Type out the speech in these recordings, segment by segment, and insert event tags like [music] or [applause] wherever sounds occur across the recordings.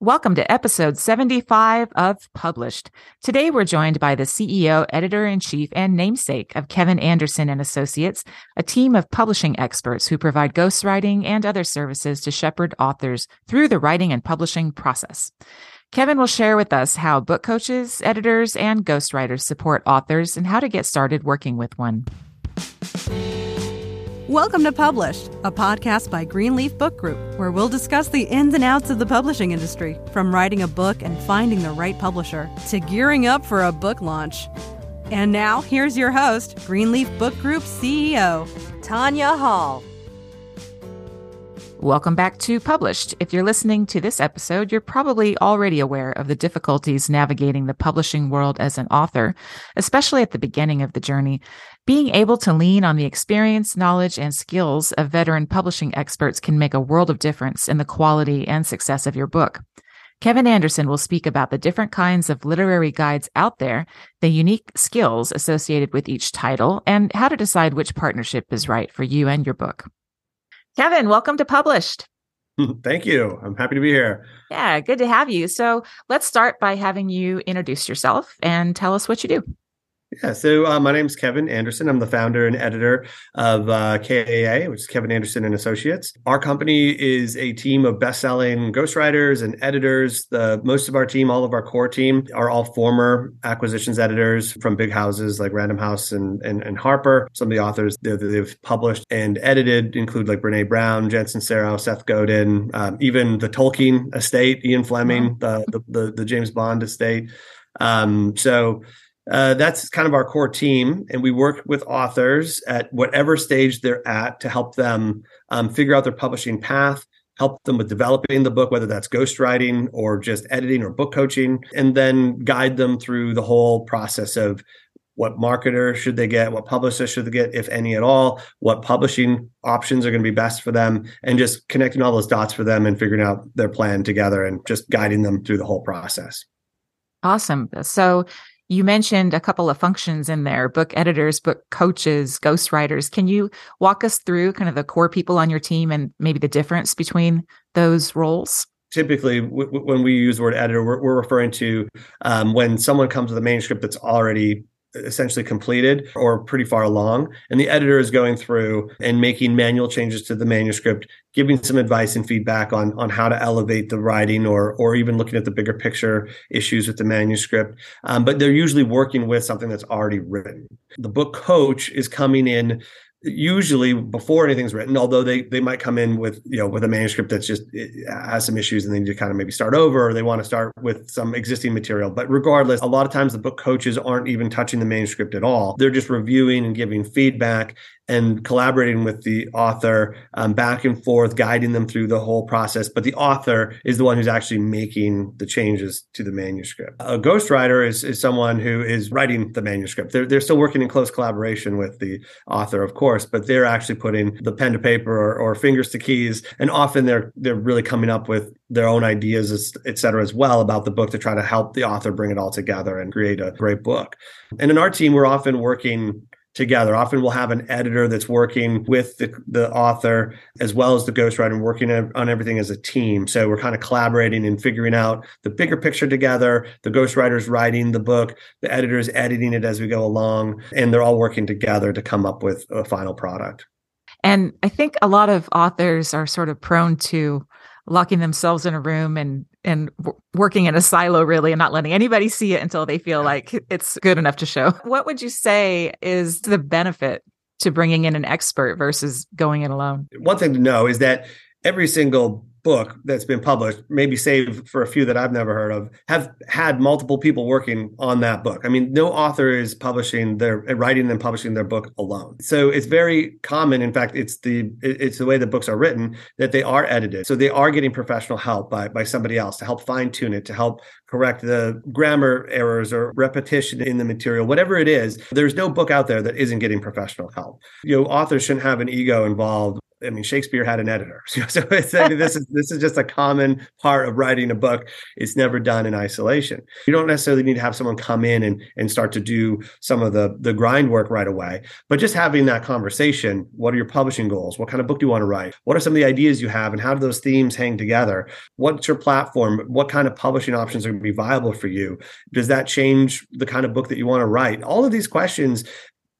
Welcome to episode 75 of Published. Today we're joined by the CEO, editor in chief, and namesake of Kevin Anderson and Associates, a team of publishing experts who provide ghostwriting and other services to shepherd authors through the writing and publishing process. Kevin will share with us how book coaches, editors, and ghostwriters support authors and how to get started working with one. Welcome to Published, a podcast by Greenleaf Book Group, where we'll discuss the ins and outs of the publishing industry, from writing a book and finding the right publisher to gearing up for a book launch. And now, here's your host, Greenleaf Book Group CEO, Tanya Hall. Welcome back to Published. If you're listening to this episode, you're probably already aware of the difficulties navigating the publishing world as an author, especially at the beginning of the journey. Being able to lean on the experience, knowledge, and skills of veteran publishing experts can make a world of difference in the quality and success of your book. Kevin Anderson will speak about the different kinds of literary guides out there, the unique skills associated with each title, and how to decide which partnership is right for you and your book. Kevin, welcome to Published. [laughs] Thank you. I'm happy to be here. Yeah, good to have you. So let's start by having you introduce yourself and tell us what you do. Yeah, so uh, my name is Kevin Anderson. I'm the founder and editor of uh, KAA, which is Kevin Anderson and Associates. Our company is a team of best-selling ghostwriters and editors. The most of our team, all of our core team, are all former acquisitions editors from big houses like Random House and and, and Harper. Some of the authors that they've published and edited include like Brene Brown, Jen Sincero, Seth Godin, um, even the Tolkien estate, Ian Fleming, the, the the, the James Bond estate. Um, so uh, that's kind of our core team, and we work with authors at whatever stage they're at to help them um, figure out their publishing path, help them with developing the book, whether that's ghostwriting or just editing or book coaching, and then guide them through the whole process of what marketer should they get, what publisher should they get, if any at all, what publishing options are going to be best for them, and just connecting all those dots for them and figuring out their plan together and just guiding them through the whole process. Awesome. So you mentioned a couple of functions in there book editors, book coaches, ghostwriters. Can you walk us through kind of the core people on your team and maybe the difference between those roles? Typically, w- when we use the word editor, we're, we're referring to um, when someone comes with a manuscript that's already essentially completed or pretty far along. And the editor is going through and making manual changes to the manuscript, giving some advice and feedback on, on how to elevate the writing or, or even looking at the bigger picture issues with the manuscript. Um, but they're usually working with something that's already written. The book coach is coming in usually before anything's written although they they might come in with you know with a manuscript that's just has some issues and they need to kind of maybe start over or they want to start with some existing material. But regardless a lot of times the book coaches aren't even touching the manuscript at all. They're just reviewing and giving feedback and collaborating with the author um, back and forth, guiding them through the whole process. But the author is the one who's actually making the changes to the manuscript. A ghostwriter is, is someone who is writing the manuscript. They're, they're still working in close collaboration with the author, of course, but they're actually putting the pen to paper or, or fingers to keys. And often they're they're really coming up with their own ideas, et cetera, as well about the book to try to help the author bring it all together and create a great book. And in our team, we're often working together. Often we'll have an editor that's working with the, the author as well as the ghostwriter working on everything as a team. So we're kind of collaborating and figuring out the bigger picture together. The ghostwriter's writing the book, the editor's editing it as we go along, and they're all working together to come up with a final product. And I think a lot of authors are sort of prone to locking themselves in a room and and w- working in a silo really and not letting anybody see it until they feel like it's good enough to show. [laughs] What would you say is the benefit to bringing in an expert versus going it alone? One thing to know is that every single book that's been published, maybe save for a few that I've never heard of, have had multiple people working on that book. I mean, no author is publishing their uh, writing and publishing their book alone. So it's very common. In fact, it's the it's the way the books are written that they are edited. So they are getting professional help by by somebody else to help fine tune it, to help correct the grammar errors or repetition in the material, whatever it is. There's no book out there that isn't getting professional help. You know, authors shouldn't have an ego involved I mean, Shakespeare had an editor, [laughs] so I mean, this is this is just a common part of writing a book. It's never done in isolation. You don't necessarily need to have someone come in and and start to do some of the the grind work right away, but just having that conversation. What are your publishing goals? What kind of book do you want to write? What are some of the ideas you have, and how do those themes hang together? What's your platform? What kind of publishing options are going to be viable for you? Does that change the kind of book that you want to write? All of these questions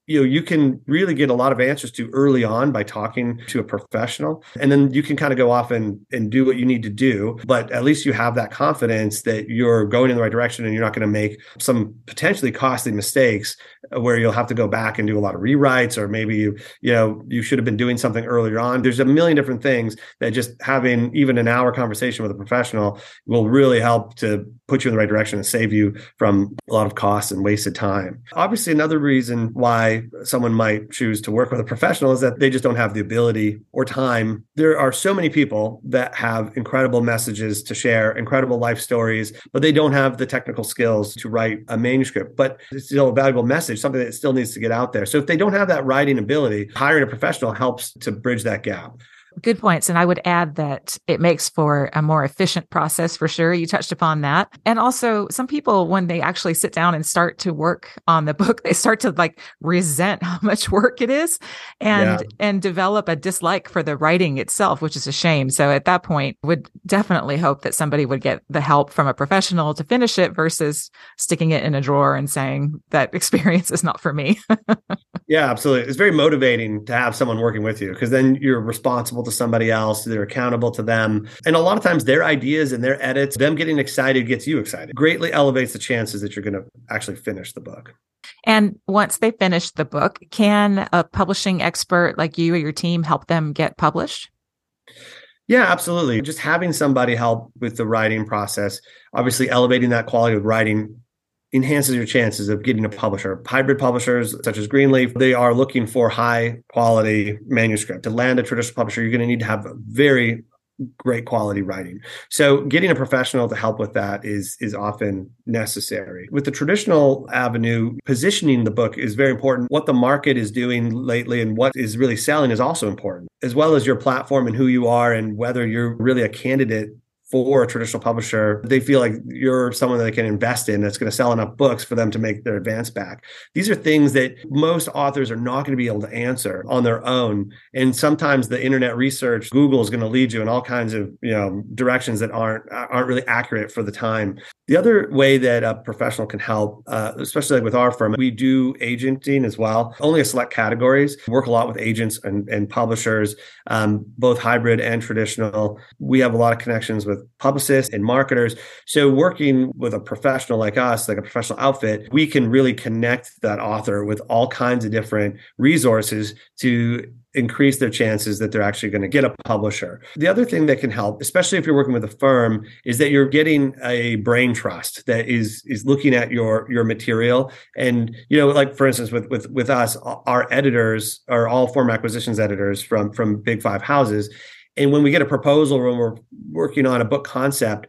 you know you can really get a lot of answers to early on by talking to a professional. And then you can kind of go off and and do what you need to do. But at least you have that confidence that you're going in the right direction and you're not going to make some potentially costly mistakes where you'll have to go back and do a lot of rewrites or maybe you you know you should have been doing something earlier on. There's a million different things that just having even an hour conversation with a professional will really help to put you in the right direction and save you from a lot of costs and wasted time. Obviously another reason why someone might choose to work with a professional is that they just don't have the ability or time there are so many people that have incredible messages to share incredible life stories but they don't have the technical skills to write a manuscript but it's still a valuable message something that still needs to get out there. So if they don't have that writing ability, hiring a professional helps to bridge that gap. Good points. And I would add that it makes for a more efficient process for sure. You touched upon that. And also, some people, when they actually sit down and start to work on the [laughs] book, they start to like resent how much work it is and, yeah. and develop a dislike for the writing itself, which is a shame. So at that point, would definitely hope that somebody would get the help from a professional to finish it versus sticking it in a drawer and saying that [laughs] experience is not for me. [laughs] yeah, absolutely. It's very motivating to have someone working with you because then you're responsible to somebody else. They're accountable to them. And a lot of times their ideas and their edits, them getting excited gets you excited. Greatly elevates the chances that you're going to actually finish the book. And once they finish the book, can a publishing expert like you or your team help them get published? Yeah, absolutely. Just having somebody help with the writing process, obviously elevating that quality of writing enhances your chances of getting a publisher. Hybrid publishers such as Greenleaf, they are looking for high quality manuscript. To land a traditional publisher, you're going to need to have very great quality writing. So getting a professional to help with that is is often necessary. With the traditional avenue, positioning the book is very important. What the market is doing lately and what is really selling is also important, as well as your platform and who you are and whether you're really a candidate for a traditional publisher, they feel like you're someone that they can invest in that's going to sell enough books for them to make their advance back. These are things that most authors are not going to be able to answer on their own. And sometimes the internet research, Google is going to lead you in all kinds of, you know, directions that aren't aren't really accurate for the time. The other way that a professional can help, uh, especially like with our firm, we do agenting as well, only a select categories. work a lot with agents and, and publishers, um, both hybrid and traditional. We have a lot of connections with publicists and marketers. So working with a professional like us, like a professional outfit, we can really connect that author with all kinds of different resources to increase their chances that they're actually going to get a publisher. The other thing that can help, especially if you're working with a firm, is that you're getting a brain trust that is is looking at your your material and you know like for instance with with with us our editors are all form acquisitions editors from from big 5 houses and when we get a proposal when we're working on a book concept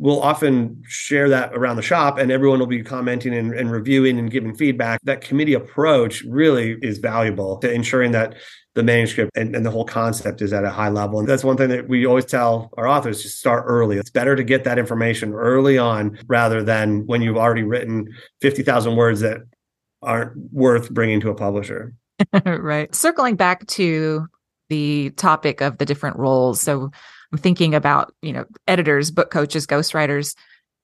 we'll often share that around the shop and everyone will be commenting and, and, reviewing and giving feedback. That committee approach really is valuable to ensuring that the manuscript and, and, the whole concept is at a high level. And that's one thing that we always tell our authors to start early. It's better to get that information early on rather than when you've already written 50,000 words that aren't worth bringing to a publisher. [laughs] right. Circling back to the topic of the different roles. So I'm thinking about, you know, editors, book coaches, ghostwriters.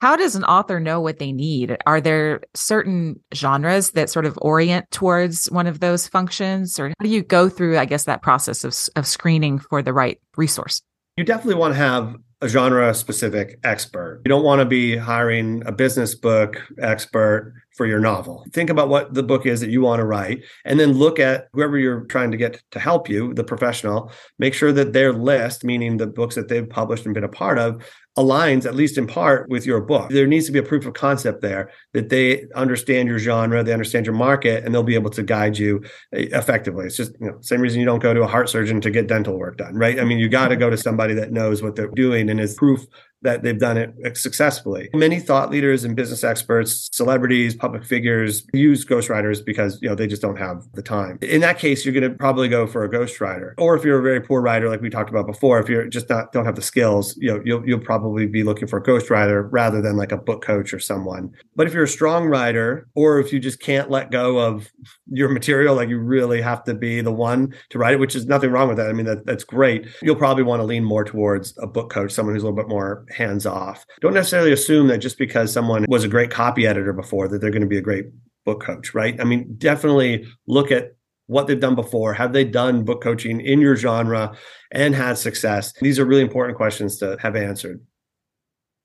How does an author know what they need? Are there certain genres that sort of orient towards one of those functions? Or how do you go through, I guess, that process of, of screening for the right resource? You definitely want to have a genre specific expert. You don't want to be hiring a business book expert for your novel. Think about what the book is that you want to write and then look at whoever you're trying to get to help you, the professional, make sure that their list, meaning the books that they've published and been a part of, aligns at least in part with your book. There needs to be a proof of concept there that they understand your genre, they understand your market, and they'll be able to guide you eh, effectively. It's just you know same reason you don't go to a heart surgeon to get dental work done, right? I mean, you got to go to somebody that knows what they're doing and is proof that they've done it successfully. Many thought leaders and business experts, celebrities, public figures use ghostwriters because you know they just don't have the time. In that case, you're going to probably go for a ghostwriter. Or if you're a very poor writer, like we talked about before, if you're just not don't have the skills, you know you'll you'll probably be looking for a ghostwriter rather than like a book coach or someone. But if you're a strong writer, or if you just can't let go of your material, like you really have to be the one to write it, which is nothing wrong with that. I mean that that's great. You'll probably want to lean more towards a book coach, someone who's a little bit more hands off. Don't necessarily assume that just because someone was a great copy editor before that they're going to be a great book coach, right? I mean, definitely look at what they've done before. Have they done book coaching in your genre and had success? These are really important questions to have answered.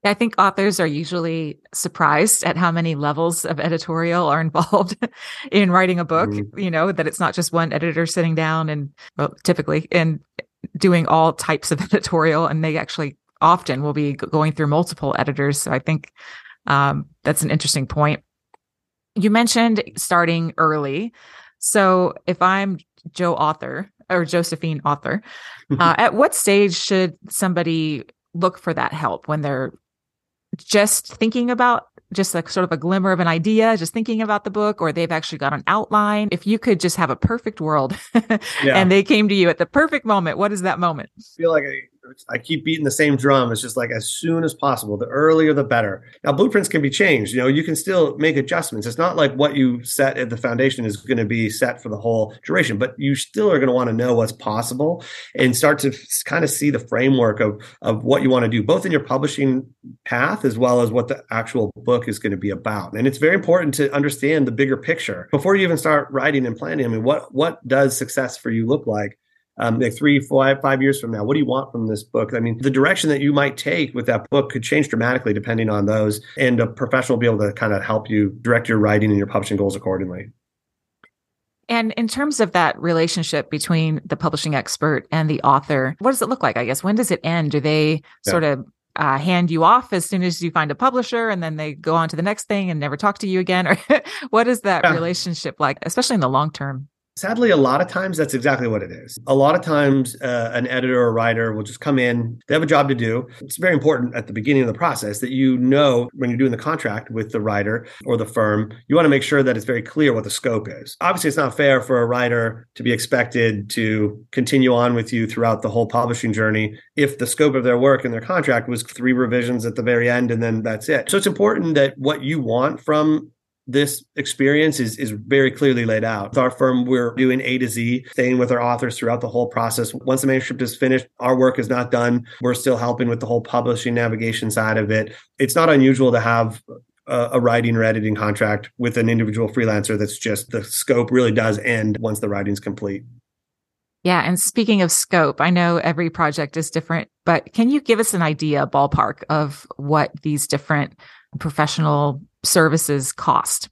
I think authors are usually surprised at how many levels of editorial are [laughs] involved in writing a book, mm-hmm. you know, that it's not just one editor sitting down and well, typically and doing all types of [laughs] editorial and they actually often we'll be going through multiple editors. So I think um, that's an interesting point. You mentioned starting early. So if I'm Joe author or Josephine author, [laughs] uh, at what stage should somebody look for that help when they're just thinking about just like sort of a glimmer of an idea, just thinking about the book, or they've actually got an outline. If you could just have a perfect world [laughs] yeah. and they came to you at the perfect moment, what is that moment? I feel like I keep beating the same drum. It's just like as soon as possible, the earlier the better. Now, blueprints can be changed. You know, you can still make adjustments. It's not like what you set at the foundation is going to be set for the whole duration, but you still are going to want to know what's possible and start to kind of see the framework of, of what you want to do, both in your publishing path as well as what the actual book is going to be about. And it's very important to understand the bigger picture before you even start writing and planning. I mean, what what does success for you look like? Um, like three, five, five years from now? What do you want from this book? I mean, the direction that you might take with that book could change dramatically depending on those, and a professional will be able to kind of help you direct your writing and your publishing goals accordingly. And in terms of that relationship between the publishing expert and the author, what does it look like? I guess when does it end? Do they yeah. sort of uh, hand you off as soon as you find a publisher and then they go on to the next thing and never talk to you again? [laughs] Or what is that yeah. relationship like, especially in the long term? Sadly, a lot of times that's exactly what it is. A lot of times, uh, an editor or writer will just come in, they have a job to do. It's very important at the beginning of the process that you know when you're doing the contract with the writer or the firm, you want to make sure that it's very clear what the scope is. Obviously, it's not fair for a writer to be expected to continue on with you throughout the whole publishing journey if the scope of their work and their contract was three revisions at the very end and then that's it. So it's important that what you want from this experience is is very clearly laid out. With our firm, we're doing A to Z, staying with our authors throughout the whole process. Once the manuscript is finished, our work is not done. We're still helping with the whole publishing navigation side of it. It's not unusual to have a, a writing or editing contract with an individual freelancer that's just the scope really does end once the writing's complete. Yeah. And speaking of scope, I know every project is different, but can you give us an idea, ballpark, of what these different professional services cost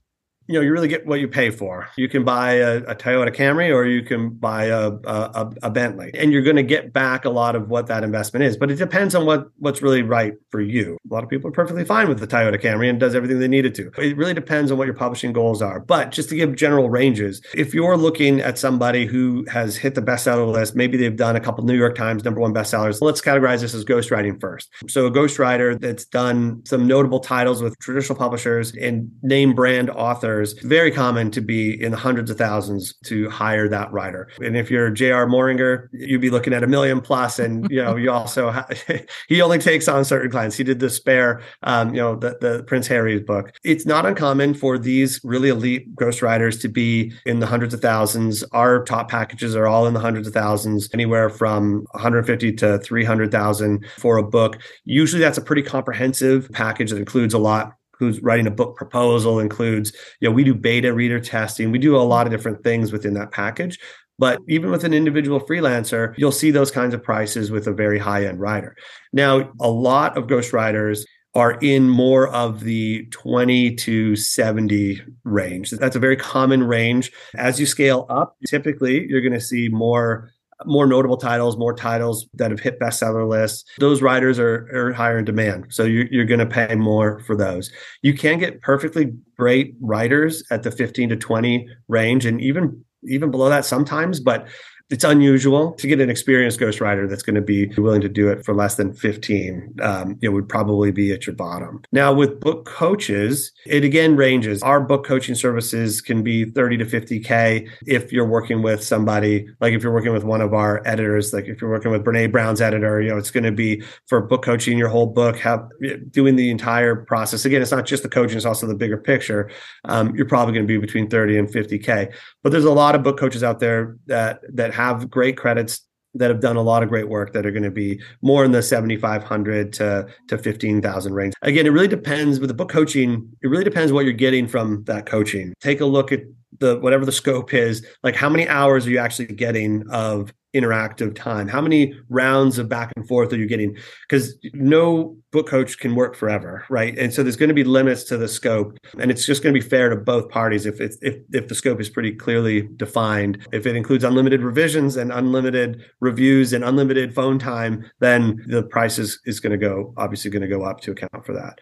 you know you really get what you pay for. You can buy a, a toyota camry or you can buy a, a, a bentley and you're going to get back a lot of what that investment is but it depends on what what's really right for you. A lot of people are perfectly fine with the toyota camry and does everything they needed to. It really depends on what your publishing goals are but just to give general ranges if you're looking at somebody who has hit the bestseller list maybe they've done a couple new york times number one bestsellers let's categorize this as ghostwriting first. So a ghostwriter that's done some notable titles with traditional publishers and name brand authors very common to be in the hundreds of thousands to hire that writer. And if you're J.R. Moehringer, you'd be looking at a million plus. And you know, you also ha- [laughs] he only takes on certain clients. He did the spare, um, you know, the, the Prince Harry's book. It's not uncommon for these really elite ghost ghostwriters to be in the hundreds of thousands. Our top packages are all in the hundreds of thousands, anywhere from 150 to 300,000 for a book. Usually, that's a pretty comprehensive package that includes a lot who's writing a book proposal includes, you know, we do beta reader testing. We do a lot of different things within that package. But even with an individual freelancer, you'll see those kinds of prices with a very high end writer. Now, a lot of ghostwriters are in more of the 20 to 70 range. That's a very common range. As you scale up, typically you're going to see more more notable titles, more titles that have hit bestseller lists. Those writers are, are higher in demand. So you're, you're going to pay more for those. You can get perfectly great writers at the 15 to 20 range and even even below that sometimes, but it's unusual to get an experienced ghostwriter that's going to be willing to do it for less than 15 um, it would probably be at your bottom. Now with book coaches it again ranges. Our book coaching services can be 30 to 50k if you're working with somebody like if you're working with one of our editors like if you're working with brene brown's editor you know it's going to be for book coaching your whole book have doing the entire process. Again it's not just the coaching it's also the bigger picture. Um, you're probably going to be between 30 and 50k but there's a lot of book coaches out there that that have great credits that have done a lot of great work that are going to be more in the 7500 to to 15000 range. Again it really depends with the book coaching it really depends what you're getting from that coaching. Take a look at the whatever the scope is like how many hours are you actually getting of interactive time? How many rounds of back and forth are you getting? Because no book coach can work forever right? And so there's going to be limits to the scope and it's just going to be fair to both parties if if, if the scope is pretty clearly defined. If it includes unlimited revisions and unlimited reviews and unlimited phone time then the price is, is going to go obviously going to go up to account for that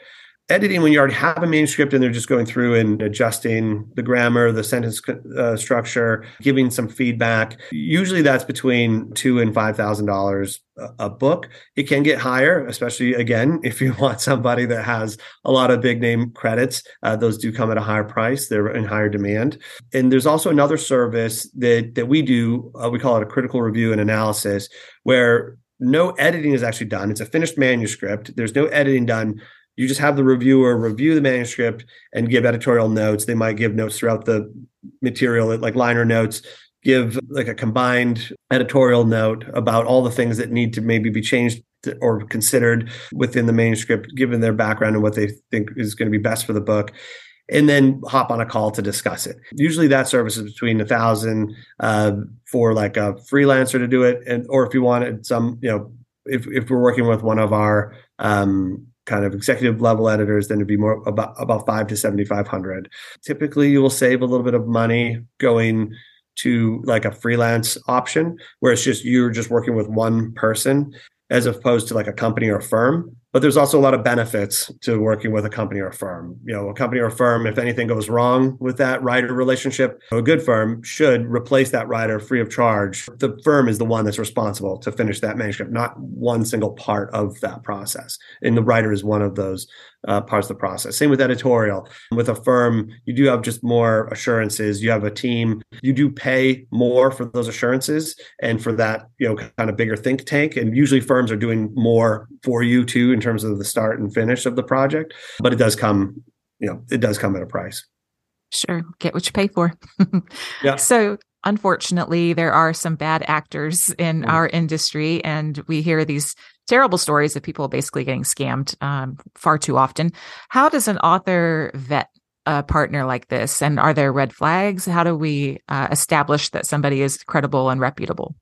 editing when you already have a manuscript and they're just going through and adjusting the grammar the sentence uh, structure giving some feedback. Usually that's between two and five thousand dollars a book. It can get higher especially again [laughs] if you want somebody that has a lot of big name credits. Uh, those do come at a higher price. They're in higher demand. And there's also another service that that we do uh, we call it a critical review and analysis where no editing is actually done. It's a finished manuscript. There's no editing done you just have the reviewer review the manuscript and give editorial notes they might give notes throughout the material like liner notes give like a combined editorial note about all the things that need to maybe be changed or considered within the manuscript given their background and what they think is going to be best for the book and then hop on a call to discuss it. Usually that service is between a thousand uh, for like a freelancer to do it, and or if you wanted some, you know, if if we're working with one of our um, kind of executive level editors, then it'd be more about about five to seventy five hundred. Typically, you will save a little bit of money going to like a freelance option where it's just you're just working with one person as opposed to like a company or a firm but there's also a lot of benefits to working with a company or a firm. You know, a company or a firm, if anything goes wrong with that writer relationship, a good firm should replace that writer free of charge. The firm is the one that's responsible to finish that manuscript, not one single part of that process. And the writer is one of those uh, parts of the process. Same with editorial. With a firm, you do have just more assurances. You have a team. You do pay more for those assurances and for that, you know, kind of bigger think tank. And usually firms are doing more for you too in terms of the start and finish of the project. But it does come, you know, it does come at a price. Sure. Get what you pay for. [laughs] yeah. So unfortunately, there are some bad actors in mm. our industry, and we hear these terrible stories of people basically getting scammed um, far too often. How does an author vet a partner like this? And are there red flags? How do we uh, establish that somebody is credible and reputable?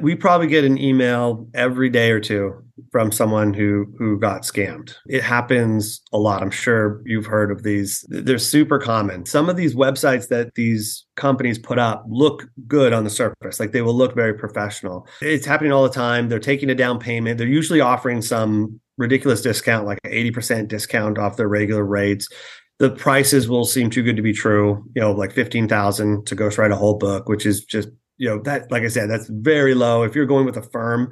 We probably get an email every day or two from someone who who got scammed. It happens a lot. I'm sure you've heard of these. They're super common. Some of these websites that these companies put up look good on the surface. Like they will look very professional. It's happening all the time. They're taking a down payment. They're usually offering some ridiculous discount like 80% discount off their regular rates the prices will seem too good to be true. You know, like fifteen thousand to ghostwrite a whole book, which is just you know that like i said that's very low if you're going with a firm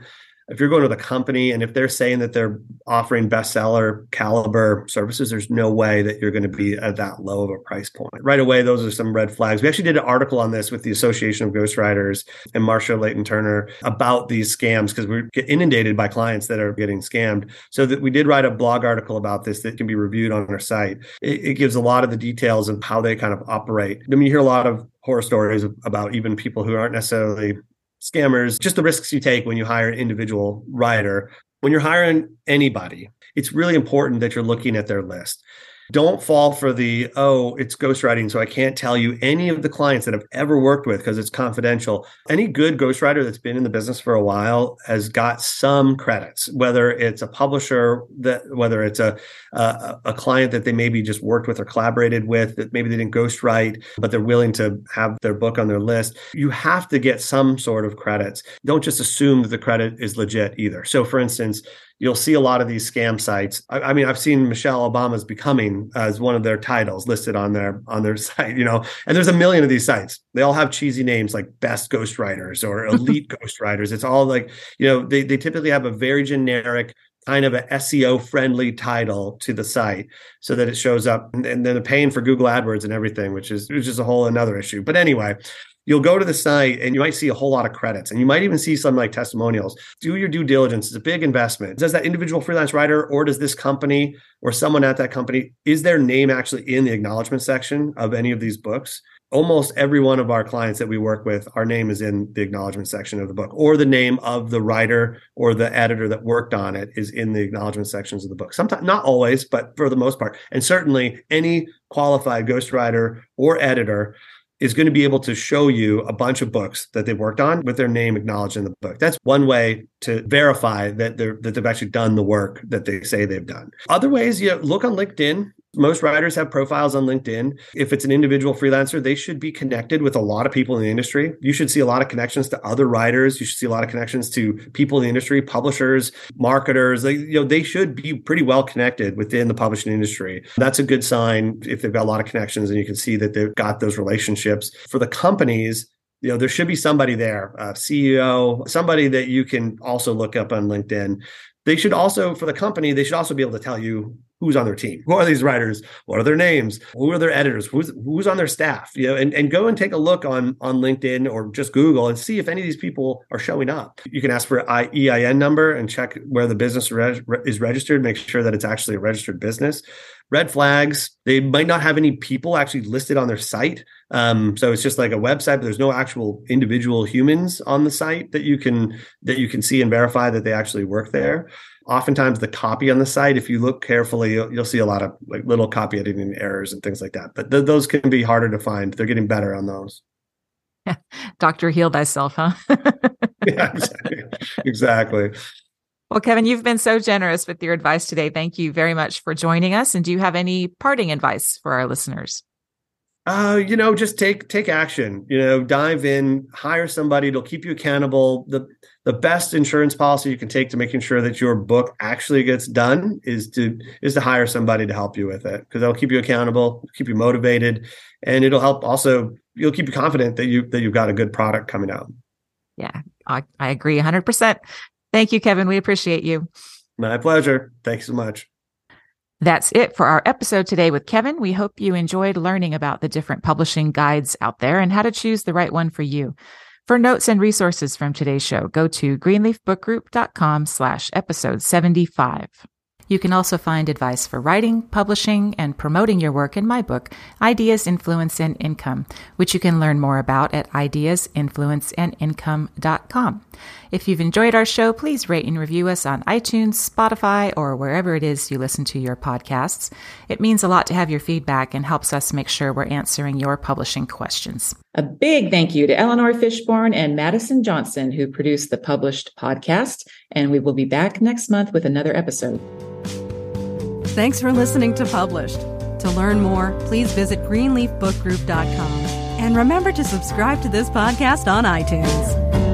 if you're going with a company and if they're saying that they're offering bestseller caliber services, there's no way that you're going to be at that low of a price point. Right away, those are some red flags. We actually did an article on this with the Association of Ghostwriters and Marcia Layton Turner about these scams because we get inundated by clients that are getting scammed. So that we did write a blog article about this that can be reviewed on our site. It, it gives a lot of the details of how they kind of operate. I mean, you hear a lot of horror stories about even people who aren't necessarily scammers, just the risks you take when you hire an individual writer. When you're hiring anybody, it's really important that you're looking at their list. Don't fall for the, oh, it's ghostwriting, so I can't tell you any of the clients that I've ever worked with because it's confidential. Any good ghostwriter that's been in the business for a while has got some credits, whether it's a publisher, that whether it's a, a, a client that they maybe just worked with or collaborated with, that maybe they didn't ghostwrite, but they're willing to have their book on their list. You have to get some sort of credits. Don't just assume that the credit is legit either. So, for instance, you'll see a lot of these scam sites. I, I, mean, I've seen Michelle Obama's becoming as one of their titles listed on their on their [laughs] site, you know, and there's a million of these sites. They all have cheesy names like best ghostwriters or [laughs] elite ghostwriters. It's all like, you know, they, they typically have a very generic kind of a SEO friendly title to the site so that it shows up and, and then they're paying for Google AdWords and everything, which is which is a whole another issue. But anyway, you'll go to the site and you might see a whole lot of credits and you might even see some like testimonials. Do your due diligence. It's a big investment. Does that individual freelance writer or does this company or someone at that company, is their name actually in the acknowledgement section of any of these books? Almost every one of our clients that we work with, our name is in the acknowledgement section of the book, or the name of the writer or the editor that worked on it is in the acknowledgement sections of the book. Sometimes, not always, but for the most part. And certainly any qualified ghostwriter or editor is going to be able to show you a bunch of books that they've worked on with their name acknowledged in the book. That's one way to verify that they're that they've actually done the work that they say they've done. Other ways, you know, look on LinkedIn. Most writers have profiles on LinkedIn. If it's an individual freelancer, they should be connected with a lot of people in the industry. You should see a lot of connections to other writers. You should see a lot of connections to people in the industry, publishers, marketers. They, you know, they should be pretty well connected within the publishing industry. That's a good sign if they've got a lot of connections and you can see that they've got those relationships. For the companies, you know there should be somebody there a ceo somebody that you can also look up on linkedin they should also for the company they should also be able to tell you who's on their team. Who are these writers? What are their names? Who are their editors? Who's who's on their staff? You know and, and go and take a look on on linkedin or just google and see if any of these people are showing up. You can ask for an ein number and check where the business re- is registered make sure that it's actually a registered business red flags. They might not have any people actually listed on their site. Um, so it's just like a website but there's no actual individual humans on the site that you can that you can see and verify that they actually work there. Oftentimes the copy on the site if you look carefully you'll, you'll see a lot of like little copy editing errors and things like that. But th- those can be harder to find. They're getting better on those. [laughs] Doctor heal thyself huh? [laughs] Yeah, exactly. exactly well kevin you've been so generous with your advice today thank you very much for joining us and do you have any parting advice for our listeners uh, you know, just take take action. You know, dive in, hire somebody. It'll keep you accountable. the The best insurance policy you can take to making sure that your book actually gets done is to is to hire somebody to help you with it because that'll keep you accountable, keep you motivated, and it'll help. Also, you'll keep you confident that you that you've got a good product coming out. Yeah, I, I agree, 100. Thank you, Kevin. We appreciate you. My pleasure. Thanks so much. That's it for our episode today with Kevin. We hope you enjoyed learning about the different publishing guides out there and how to choose the right one for you. For notes and resources from today's show, go to greenleafbookgroup.com slash episode 75. You can also find advice for writing, publishing, and promoting your work in my book, Ideas, Influence, and Income, which you can learn more about at ideasinfluenceandincome.com. If you've enjoyed our show, please rate and review us on iTunes, Spotify, or wherever it is you listen to your podcasts. It means a lot to have your feedback and helps us make sure we're answering your publishing questions. A big thank you to Eleanor Fishborn and Madison Johnson, who produced the published podcast. And we will be back next month with another episode. Thanks for listening to Published. To learn more, please visit greenleafbookgroup.com. And remember to subscribe to this podcast on iTunes.